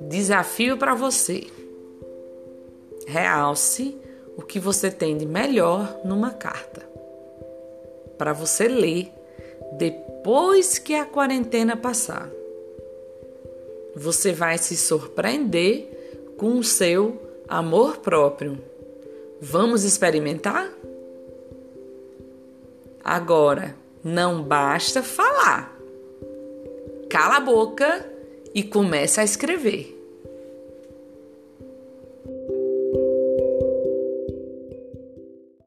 Desafio para você. Realce o que você tem de melhor numa carta. Para você ler depois que a quarentena passar. Você vai se surpreender com o seu amor próprio. Vamos experimentar? Agora, não basta falar. Cala a boca e começa a escrever.